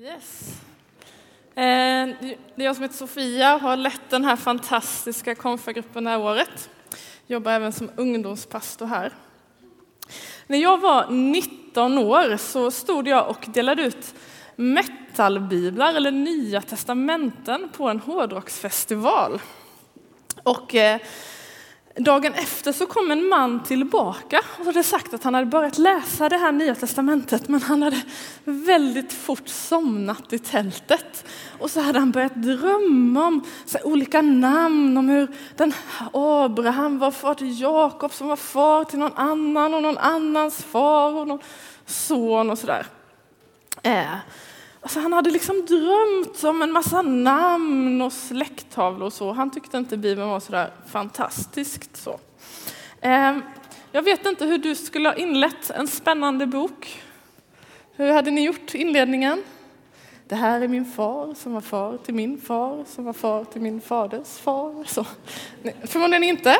Yes. Eh, det är jag som heter Sofia och har lett den här fantastiska konfagruppen det här året. Jobbar även som ungdomspastor här. När jag var 19 år så stod jag och delade ut metalbiblar eller nya testamenten på en hårdrocksfestival. Och eh, Dagen efter så kom en man tillbaka och hade sagt att han hade börjat läsa det här nya testamentet men han hade väldigt fort somnat i tältet. Och så hade han börjat drömma om olika namn, om hur den Abraham var far till Jakob som var far till någon annan och någon annans far och någon son och sådär. Eh. Alltså han hade liksom drömt om en massa namn och släkttavlor och så. Han tyckte inte Bibeln var så där fantastiskt så. Ehm, jag vet inte hur du skulle ha inlett en spännande bok. Hur hade ni gjort inledningen? Det här är min far som var far till min far som var far till min faders far. Så. Förmodligen inte.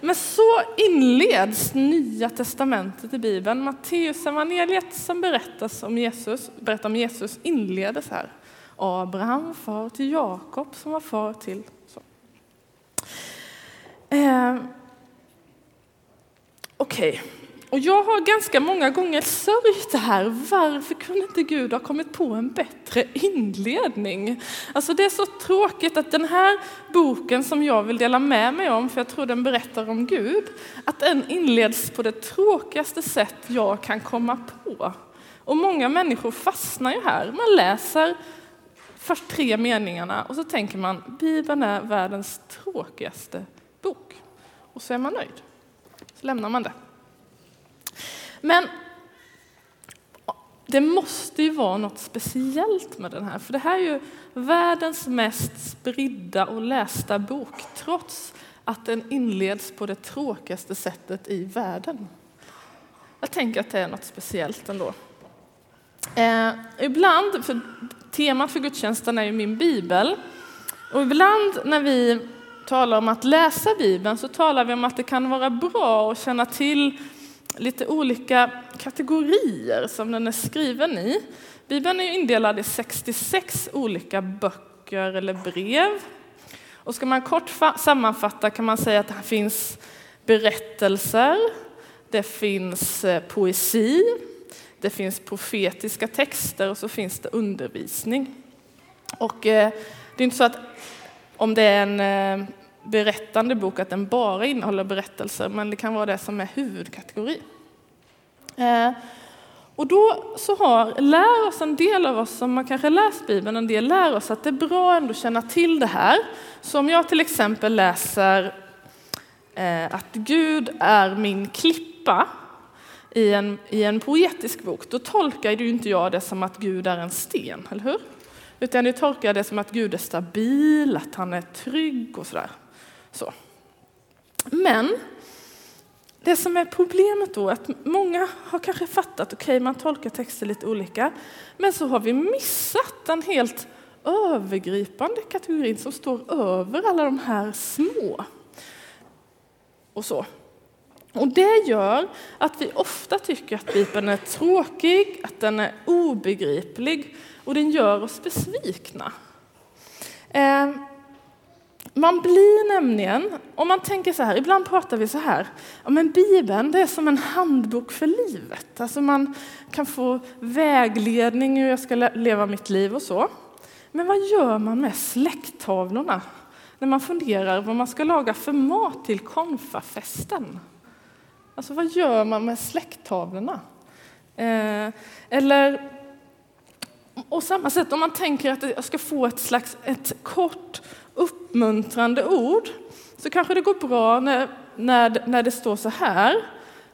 Men så inleds Nya testamentet i Bibeln. Matteus evangeliet som berättas om Jesus, berättar om Jesus inledes här. Abraham far till Jakob som var far till... Så. Eh, Okej. Okay. Och jag har ganska många gånger sörjt det här. Varför kunde inte Gud ha kommit på en bättre inledning? Alltså det är så tråkigt att den här boken som jag vill dela med mig om, för jag tror den berättar om Gud, att den inleds på det tråkigaste sätt jag kan komma på. Och många människor fastnar ju här. Man läser först tre meningarna och så tänker man Bibeln är världens tråkigaste bok. Och så är man nöjd. Så lämnar man det. Men det måste ju vara något speciellt med den här, för det här är ju världens mest spridda och lästa bok, trots att den inleds på det tråkigaste sättet i världen. Jag tänker att det är något speciellt ändå. Eh, ibland, för temat för gudstjänsten är ju min bibel, och ibland när vi talar om att läsa Bibeln så talar vi om att det kan vara bra att känna till lite olika kategorier som den är skriven i. Bibeln är indelad i 66 olika böcker eller brev. Och ska man kort sammanfatta kan man säga att det finns berättelser, det finns eh, poesi, det finns profetiska texter och så finns det undervisning. Och eh, det är inte så att om det är en eh, berättande bok att den bara innehåller berättelser, men det kan vara det som är huvudkategori. Eh, och då så har, lär oss en del av oss som har kanske läst Bibeln, en del lär oss att det är bra ändå att känna till det här. Så om jag till exempel läser eh, att Gud är min klippa i en, i en poetisk bok, då tolkar ju inte jag det som att Gud är en sten, eller hur? Utan jag tolkar det som att Gud är stabil, att han är trygg och sådär. Så. Men det som är problemet då är att många har kanske fattat, okej okay, man tolkar texter lite olika, men så har vi missat den helt övergripande kategorin som står över alla de här små. Och så. Och det gör att vi ofta tycker att Bibeln är tråkig, att den är obegriplig och den gör oss besvikna. Ehm, man blir nämligen, om man tänker så här, ibland pratar vi så här, ja men Bibeln det är som en handbok för livet. Alltså man kan få vägledning hur jag ska leva mitt liv och så. Men vad gör man med släkttavlorna när man funderar vad man ska laga för mat till konfafesten? Alltså vad gör man med släkttavlorna? Eh, eller och samma sätt om man tänker att jag ska få ett slags ett kort uppmuntrande ord så kanske det går bra när, när, när det står så här.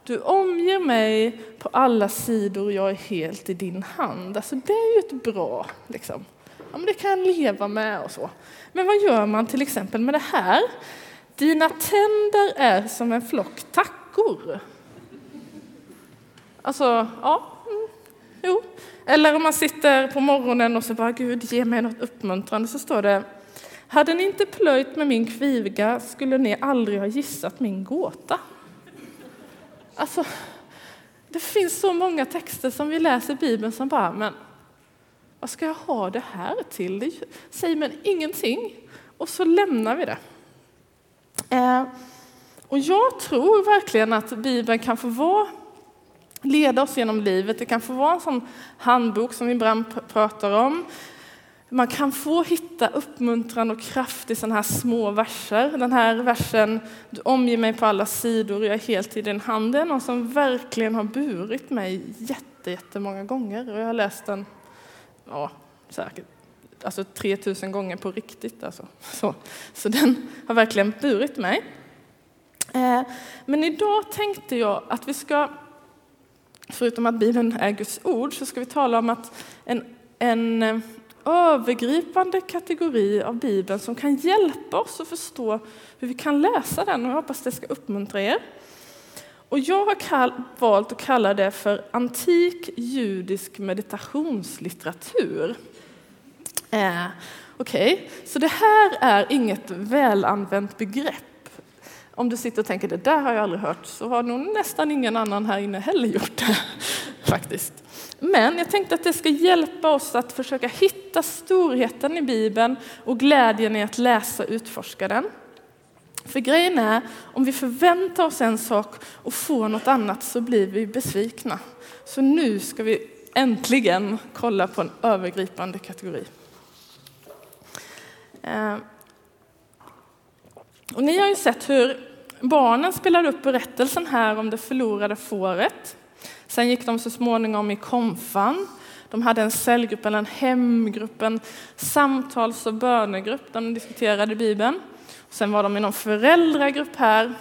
Du omger mig på alla sidor, jag är helt i din hand. Alltså det är ju ett bra, liksom. Ja, men det kan jag leva med och så. Men vad gör man till exempel med det här? Dina tänder är som en flock tackor. Alltså, ja, mm, jo. Eller om man sitter på morgonen och så bara, Gud ge mig något uppmuntrande, så står det hade ni inte plöjt med min kviga skulle ni aldrig ha gissat min gåta. Alltså, det finns så många texter som vi läser i Bibeln som bara, men Vad ska jag ha det här till? Det säger mig ingenting. Och så lämnar vi det. Eh, och jag tror verkligen att Bibeln kan få vara, leda oss genom livet. Det kan få vara en sån handbok som vi ibland pratar om. Man kan få hitta uppmuntran och kraft i sådana här små verser. Den här versen, du omger mig på alla sidor, jag är helt i din hand, det är någon som verkligen har burit mig jätte, jättemånga gånger. Och jag har läst den ja, säkert alltså 3000 gånger på riktigt. Alltså. Så, så den har verkligen burit mig. Eh, men idag tänkte jag att vi ska, förutom att Bibeln är Guds ord, så ska vi tala om att en, en eh, övergripande kategori av Bibeln som kan hjälpa oss att förstå hur vi kan läsa den och jag hoppas det ska uppmuntra er. Och jag har valt att kalla det för antik judisk meditationslitteratur. Eh, Okej, okay. så det här är inget välanvänt begrepp. Om du sitter och tänker det där har jag aldrig hört så har nog nästan ingen annan här inne heller gjort det faktiskt. Men jag tänkte att det ska hjälpa oss att försöka hitta storheten i Bibeln och glädjen i att läsa och utforska den. För grejen är, om vi förväntar oss en sak och får något annat så blir vi besvikna. Så nu ska vi äntligen kolla på en övergripande kategori. Eh, och ni har ju sett hur barnen spelar upp berättelsen här om det förlorade fåret. Sen gick de så småningom i konfan. De hade en cellgrupp, eller en hemgrupp, en samtals och bönegrupp där de diskuterade Bibeln. Sen var de i någon föräldragrupp här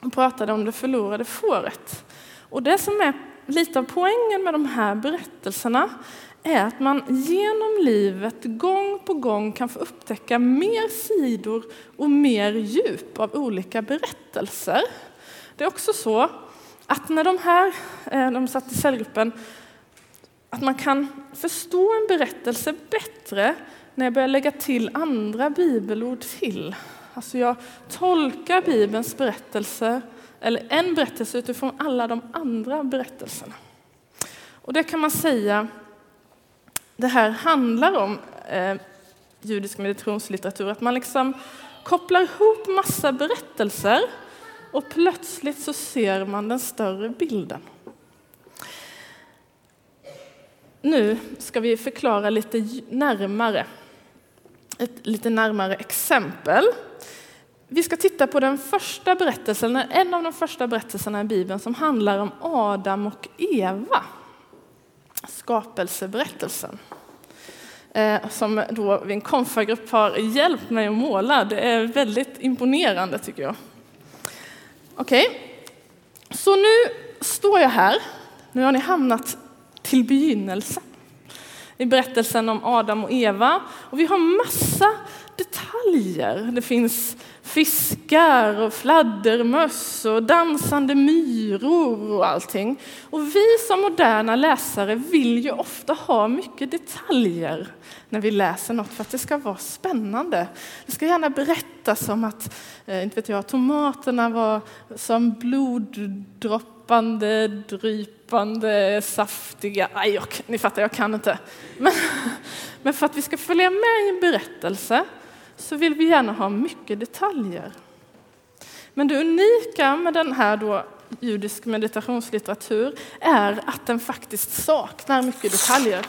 och pratade om det förlorade fåret. Och det som är lite av poängen med de här berättelserna är att man genom livet gång på gång kan få upptäcka mer sidor och mer djup av olika berättelser. Det är också så att när de här, eh, de satt i cellgruppen, att man kan förstå en berättelse bättre när jag börjar lägga till andra bibelord till. Alltså jag tolkar Bibelns berättelse, eller en berättelse utifrån alla de andra berättelserna. Och det kan man säga, det här handlar om eh, judisk meditationslitteratur, att man liksom kopplar ihop massa berättelser och plötsligt så ser man den större bilden. Nu ska vi förklara lite närmare, ett lite närmare exempel. Vi ska titta på den första berättelsen, en av de första berättelserna i Bibeln som handlar om Adam och Eva. Skapelseberättelsen. Eh, som då en konfagrupp har hjälpt mig att måla. Det är väldigt imponerande tycker jag. Okej, okay. så nu står jag här. Nu har ni hamnat till begynnelsen i berättelsen om Adam och Eva. Och vi har massa detaljer. Det finns fiskar och fladdermöss och dansande myror och allting. Och vi som moderna läsare vill ju ofta ha mycket detaljer när vi läser något för att det ska vara spännande. Det ska gärna berättas om att eh, inte vet jag, tomaterna var som bloddroppande, drypande, saftiga. Aj, jag, ni fattar, jag kan inte. Men, men för att vi ska följa med i en berättelse så vill vi gärna ha mycket detaljer. Men det unika med den här då judisk meditationslitteratur är att den faktiskt saknar mycket detaljer.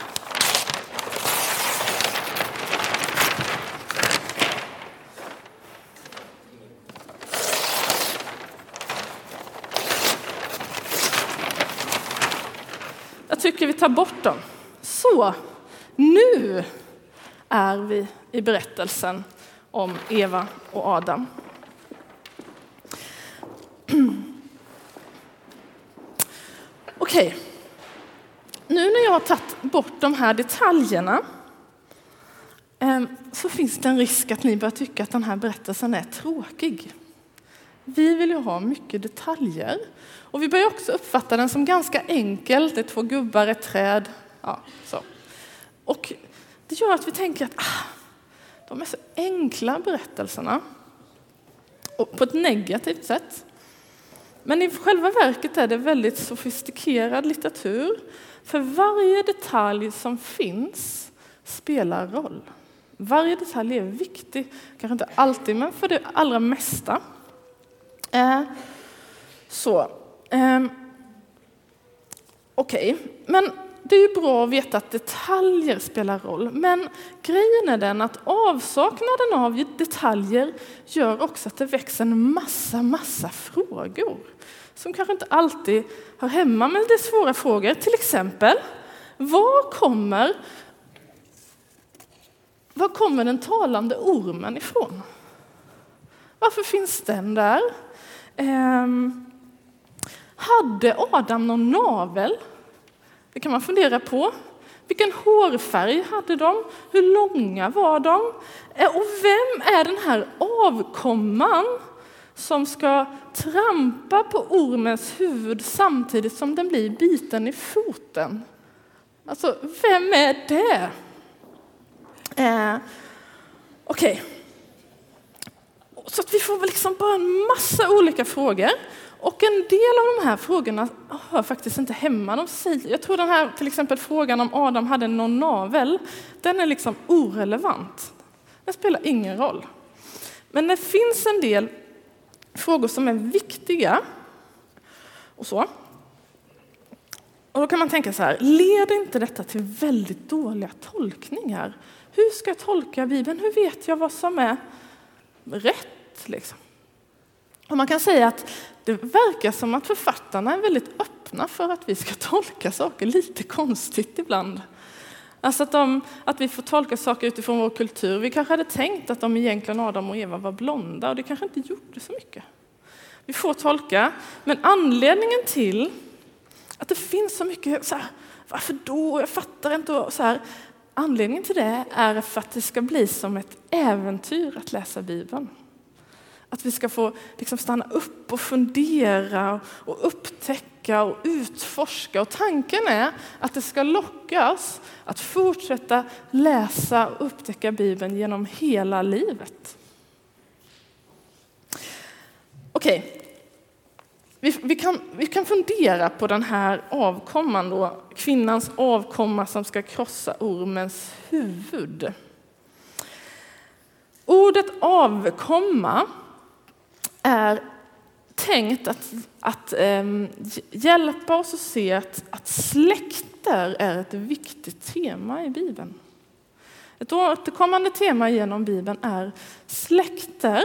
Jag tycker vi tar bort dem. Så, nu är vi i berättelsen om Eva och Adam. Okej, okay. nu när jag har tagit bort de här detaljerna ehm, så finns det en risk att ni börjar tycka att den här berättelsen är tråkig. Vi vill ju ha mycket detaljer. Och vi börjar också uppfatta den som ganska enkel. Det är två gubbar, ett träd. Ja, så. Och det gör att vi tänker att ah, de är så enkla berättelserna. Och på ett negativt sätt. Men i själva verket är det väldigt sofistikerad litteratur. För varje detalj som finns spelar roll. Varje detalj är viktig, kanske inte alltid, men för det allra mesta. Eh, så. Eh, Okej, okay. men det är ju bra att veta att detaljer spelar roll, men grejen är den att avsaknaden av detaljer gör också att det växer en massa, massa frågor som kanske inte alltid hör hemma med det svåra frågor. Till exempel, var kommer, var kommer den talande ormen ifrån? Varför finns den där? Eh, hade Adam någon navel? Det kan man fundera på. Vilken hårfärg hade de? Hur långa var de? Eh, och vem är den här avkomman som ska trampa på ormens huvud samtidigt som den blir biten i foten? Alltså, vem är det? Eh, Okej. Okay. Så att vi får liksom bara en massa olika frågor. Och en del av de här frågorna hör faktiskt inte hemma. De säger, jag tror den här till exempel frågan om Adam hade någon navel, den är liksom orelevant. Den spelar ingen roll. Men det finns en del frågor som är viktiga. Och så. Och då kan man tänka så här, leder inte detta till väldigt dåliga tolkningar? Hur ska jag tolka Bibeln? Hur vet jag vad som är rätt? Liksom? Och man kan säga att det verkar som att författarna är väldigt öppna för att vi ska tolka saker lite konstigt ibland. Alltså att, de, att vi får tolka saker utifrån vår kultur. Vi kanske hade tänkt att de egentligen Adam och Eva var blonda och det kanske inte gjorde så mycket. Vi får tolka, men anledningen till att det finns så mycket så här, varför då? Jag fattar inte. Så här, anledningen till det är för att det ska bli som ett äventyr att läsa Bibeln. Att vi ska få liksom stanna upp och fundera och upptäcka och utforska. Och tanken är att det ska lockas att fortsätta läsa och upptäcka Bibeln genom hela livet. Okej, okay. vi, vi, kan, vi kan fundera på den här avkomman, då, kvinnans avkomma som ska krossa ormens huvud. Ordet avkomma är tänkt att, att um, hjälpa oss att se att, att släkter är ett viktigt tema i Bibeln. Ett återkommande tema genom Bibeln är släkter.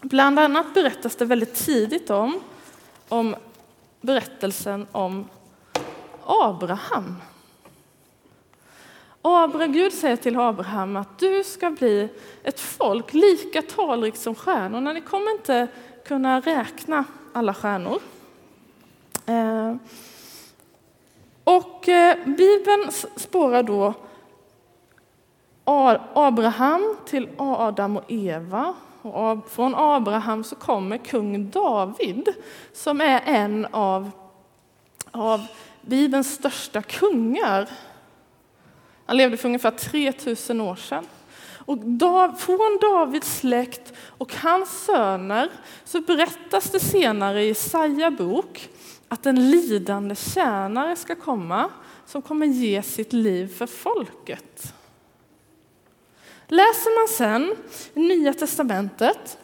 Bland annat berättas det väldigt tidigt om, om berättelsen om Abraham. Abraham, Gud säger till Abraham att du ska bli ett folk lika talrikt som stjärnorna. Ni kommer inte kunna räkna alla stjärnor. Eh, och eh, Bibeln spårar då Abraham till Adam och Eva. Och från Abraham så kommer kung David som är en av, av Bibelns största kungar. Han levde för ungefär 3000 år sedan. Och från Davids släkt och hans söner så berättas det senare i Jesaja bok att en lidande tjänare ska komma som kommer ge sitt liv för folket. Läser man sen i Nya testamentet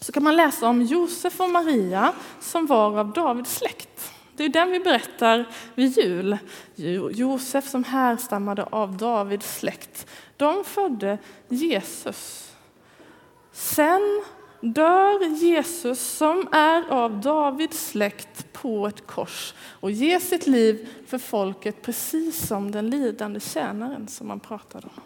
så kan man läsa om Josef och Maria som var av Davids släkt. Det är den vi berättar vid jul. Josef som härstammade av Davids släkt. De födde Jesus. Sen dör Jesus som är av Davids släkt på ett kors och ger sitt liv för folket precis som den lidande tjänaren som man pratade om.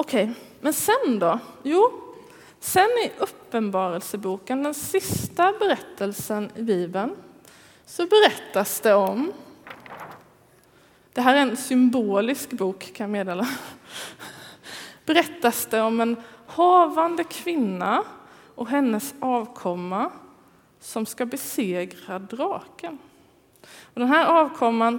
Okej, okay. men sen då? Jo, sen i Uppenbarelseboken, den sista berättelsen i Bibeln, så berättas det om det här är en symbolisk bok kan jag meddela. Berättas det om en havande kvinna och hennes avkomma som ska besegra draken. Och den här avkomman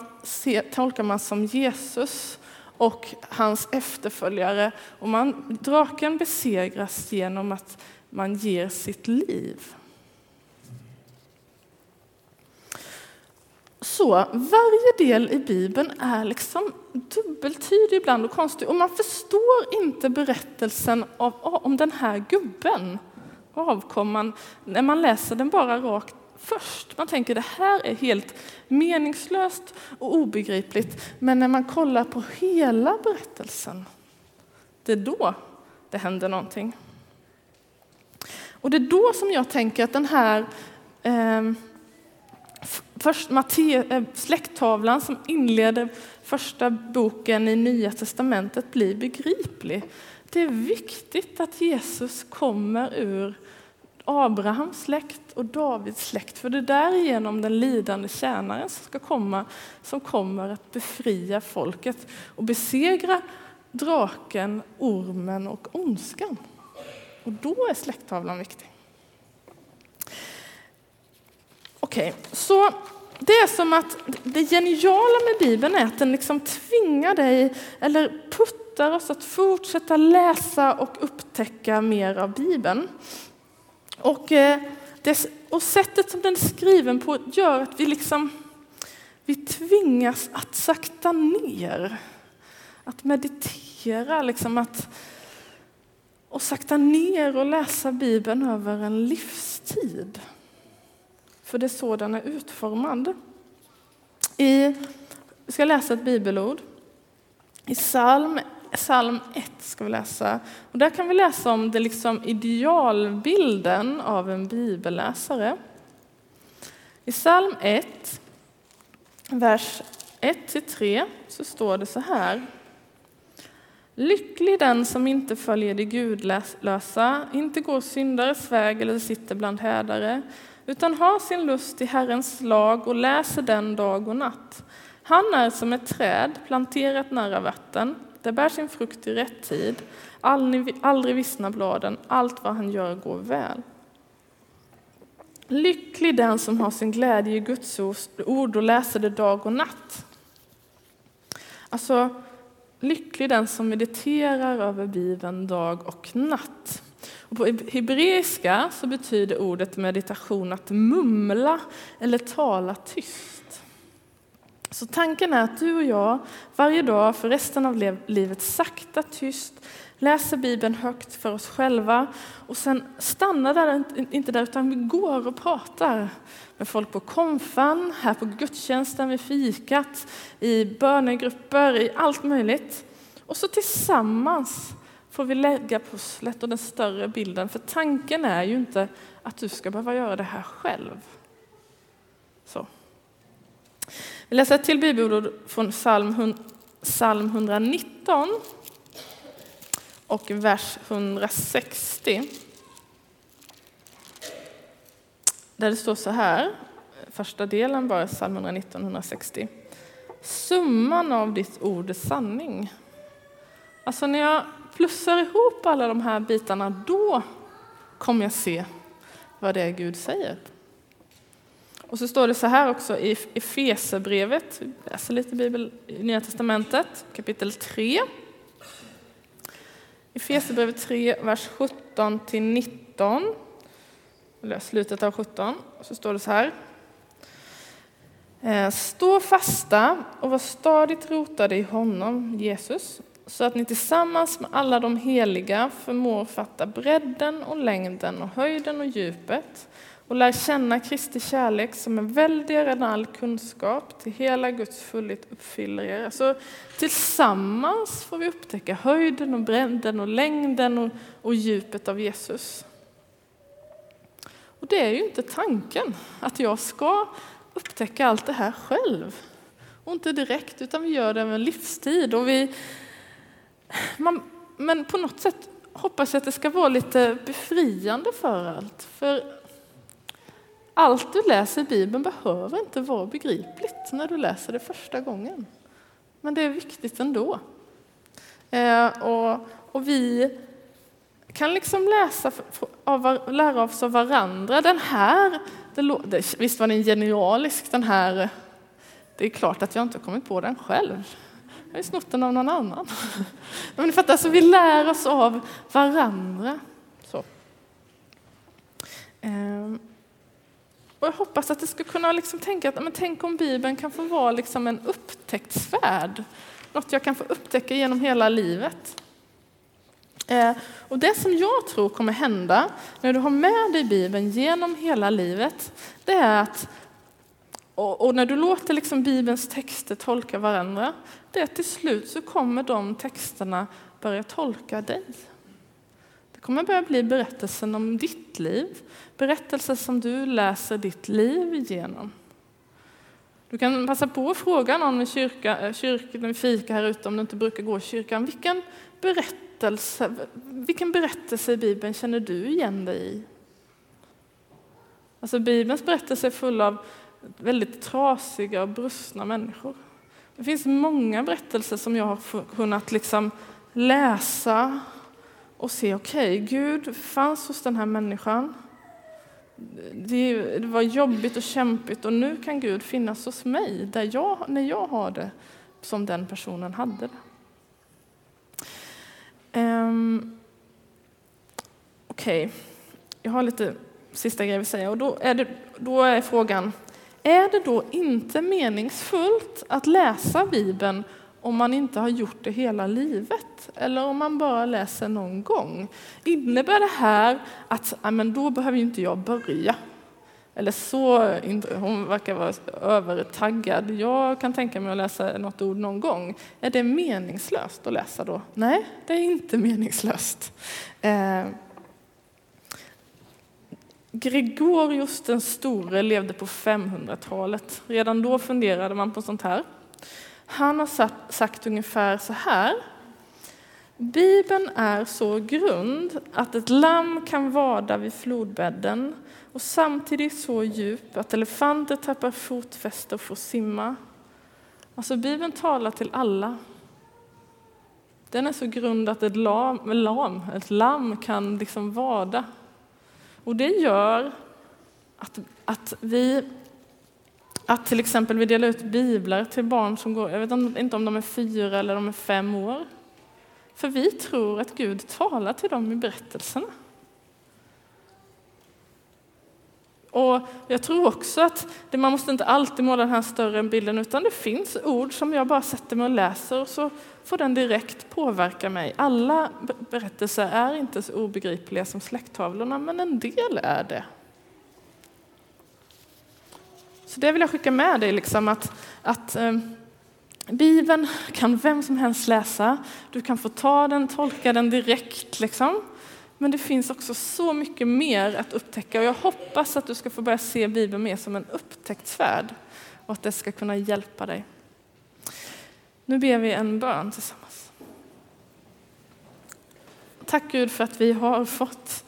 tolkar man som Jesus och hans efterföljare. Och man, draken besegras genom att man ger sitt liv. Så varje del i Bibeln är liksom dubbeltydig ibland och konstig och man förstår inte berättelsen av, om den här gubben, avkomman, när man läser den bara rakt först. Man tänker det här är helt meningslöst och obegripligt. Men när man kollar på hela berättelsen, det är då det händer någonting. Och det är då som jag tänker att den här eh, först, Matte, eh, släkttavlan som inleder första boken i Nya testamentet blir begriplig. Det är viktigt att Jesus kommer ur Abrahams släkt och Davids släkt. För det är därigenom den lidande tjänaren som ska komma, som kommer att befria folket och besegra draken, ormen och ondskan. Och då är släkttavlan viktig. Okej, okay, så det är som att det geniala med Bibeln är att den liksom tvingar dig, eller puttar oss att fortsätta läsa och upptäcka mer av Bibeln. Och, eh, och sättet som den är skriven på gör att vi liksom vi tvingas att sakta ner. Att meditera, liksom att, och sakta ner och läsa Bibeln över en livstid. För det är så den är utformad. I, vi ska läsa ett bibelord. I psalm psalm 1 ska vi läsa. Och där kan vi läsa om det liksom idealbilden av en bibelläsare. I psalm 1, vers 1-3 så står det så här. Lycklig den som inte följer de gudlösa, inte går syndares väg eller sitter bland hädare, utan har sin lust i Herrens lag och läser den dag och natt. Han är som ett träd planterat nära vatten det bär sin frukt i rätt tid, aldrig vissnar bladen, allt vad han gör går väl. Lycklig den som har sin glädje i Guds ord och läser det dag och natt. Alltså, lycklig den som mediterar över Bibeln dag och natt. Och på hebreiska så betyder ordet meditation att mumla eller tala tyst. Så tanken är att du och jag varje dag för resten av livet sakta, tyst läser Bibeln högt för oss själva och sen stannar där, inte där utan vi går och pratar med folk på konfan, här på gudstjänsten, vid fikat, i bönegrupper, i allt möjligt. Och så tillsammans får vi lägga pusslet och den större bilden. För tanken är ju inte att du ska behöva göra det här själv. Så. Vi läser ett till bibelord från psalm, psalm 119 och vers 160. Där det står så här, första delen bara, psalm 119, 160. Summan av ditt ord är sanning. Alltså när jag plussar ihop alla de här bitarna, då kommer jag se vad det är Gud säger. Och så står det så här också i Efesebrevet, vi läser lite Bibel i Nya Testamentet, kapitel 3. Efesierbrevet 3, vers 17 till 19, eller slutet av 17, så står det så här. Eh, Stå fasta och var stadigt rotade i honom, Jesus, så att ni tillsammans med alla de heliga förmår fatta bredden och längden och höjden och djupet och lär känna Kristi kärlek som är väldigare än all kunskap till hela Guds fullhet uppfyller er. Alltså, tillsammans får vi upptäcka höjden och bredden och längden och, och djupet av Jesus. Och det är ju inte tanken att jag ska upptäcka allt det här själv. Och inte direkt, utan vi gör det över en livstid. Och vi, man, men på något sätt hoppas jag att det ska vara lite befriande för allt. För allt du läser i Bibeln behöver inte vara begripligt när du läser det första gången. Men det är viktigt ändå. Eh, och, och vi kan liksom läsa av, lära oss av varandra. Den här, det, visst var den genialisk den här, det är klart att jag inte kommit på den själv. Jag har ju snott den av någon annan. Men ni fattar, så vi lär oss av varandra. Så. Ehm. Och jag hoppas att det ska kunna liksom tänka att men tänk om Bibeln kan få vara liksom en upptäcktsfärd. Något jag kan få upptäcka genom hela livet. Eh, och det som jag tror kommer hända när du har med dig Bibeln genom hela livet, det är att och, och, när du låter liksom Bibelns texter tolka varandra, det är till slut så kommer de texterna börja tolka dig. Det kommer börja bli berättelsen om ditt liv, berättelser som du läser ditt liv igenom. Du kan passa på att fråga någon i kyrka, eh, kyrkan, fika här ute om du inte brukar gå i kyrkan. Vilken berättelse, vilken berättelse i Bibeln känner du igen dig i? Alltså Bibelns berättelse är full av väldigt trasiga och brustna människor. Det finns många berättelser som jag har kunnat liksom läsa och se, okej, okay, Gud fanns hos den här människan. Det, var jobbigt och kämpigt och nu kan Gud finnas hos mig där jag, när jag har det som den personen hade det. Um, Okej, okay. jag har lite sista grejer att säga och då är, det, då är frågan, är det då inte meningsfullt att läsa Bibeln om man inte har gjort det hela livet eller om man bara läser någon gång? Innebär det här att ja, men då behöver inte jag börja? Eller så, hon verkar vara övertaggad. Jag kan tänka mig att läsa något ord någon gång. Är det meningslöst att läsa då? Nej, det är inte meningslöst. Eh, Gregorius den store levde på 500-talet. Redan då funderade man på sånt här. Han har sagt ungefär så här. Bibeln är så grund att ett lamm kan vada vid flodbädden och samtidigt så djup att elefanter tappar fotfäste och får simma. Alltså Bibeln talar till alla. Den är så grund att ett lam, lam, ett lamm kan liksom vada och det gör att, att vi att till exempel vi delar ut biblar till barn som går, jag vet inte om de är fyra eller de är fem år. För vi tror att Gud talar till dem i berättelserna. Och jag tror också att det, man måste inte alltid måla den här större bilden utan det finns ord som jag bara sätter mig och läser och så får den direkt påverka mig. Alla berättelser är inte så obegripliga som släkttavlorna men en del är det. Så det vill jag skicka med dig, liksom att, att eh, Bibeln kan vem som helst läsa. Du kan få ta den, tolka den direkt. Liksom. Men det finns också så mycket mer att upptäcka och jag hoppas att du ska få börja se Bibeln mer som en upptäcktsfärd och att det ska kunna hjälpa dig. Nu ber vi en bön tillsammans. Tack Gud för att vi har fått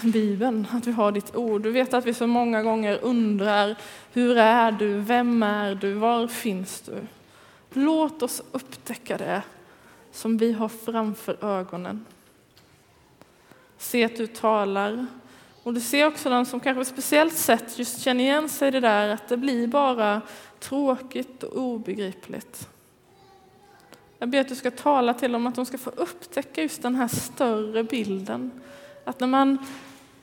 Bibeln, att vi har ditt ord. Du vet att vi så många gånger undrar, hur är du, vem är du, var finns du? Låt oss upptäcka det som vi har framför ögonen. Se att du talar. Och du ser också de som kanske speciellt sätt just känner igen sig i det där att det blir bara tråkigt och obegripligt. Jag ber att du ska tala till dem att de ska få upptäcka just den här större bilden. Att när man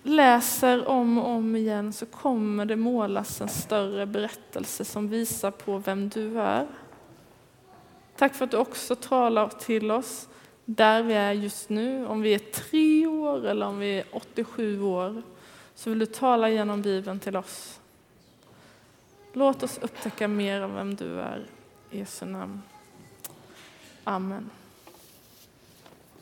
läser om och om igen så kommer det målas en större berättelse som visar på vem du är. Tack för att du också talar till oss där vi är just nu, om vi är tre år eller om vi är 87 år, så vill du tala genom Bibeln till oss. Låt oss upptäcka mer av vem du är. I Jesu namn. Amen.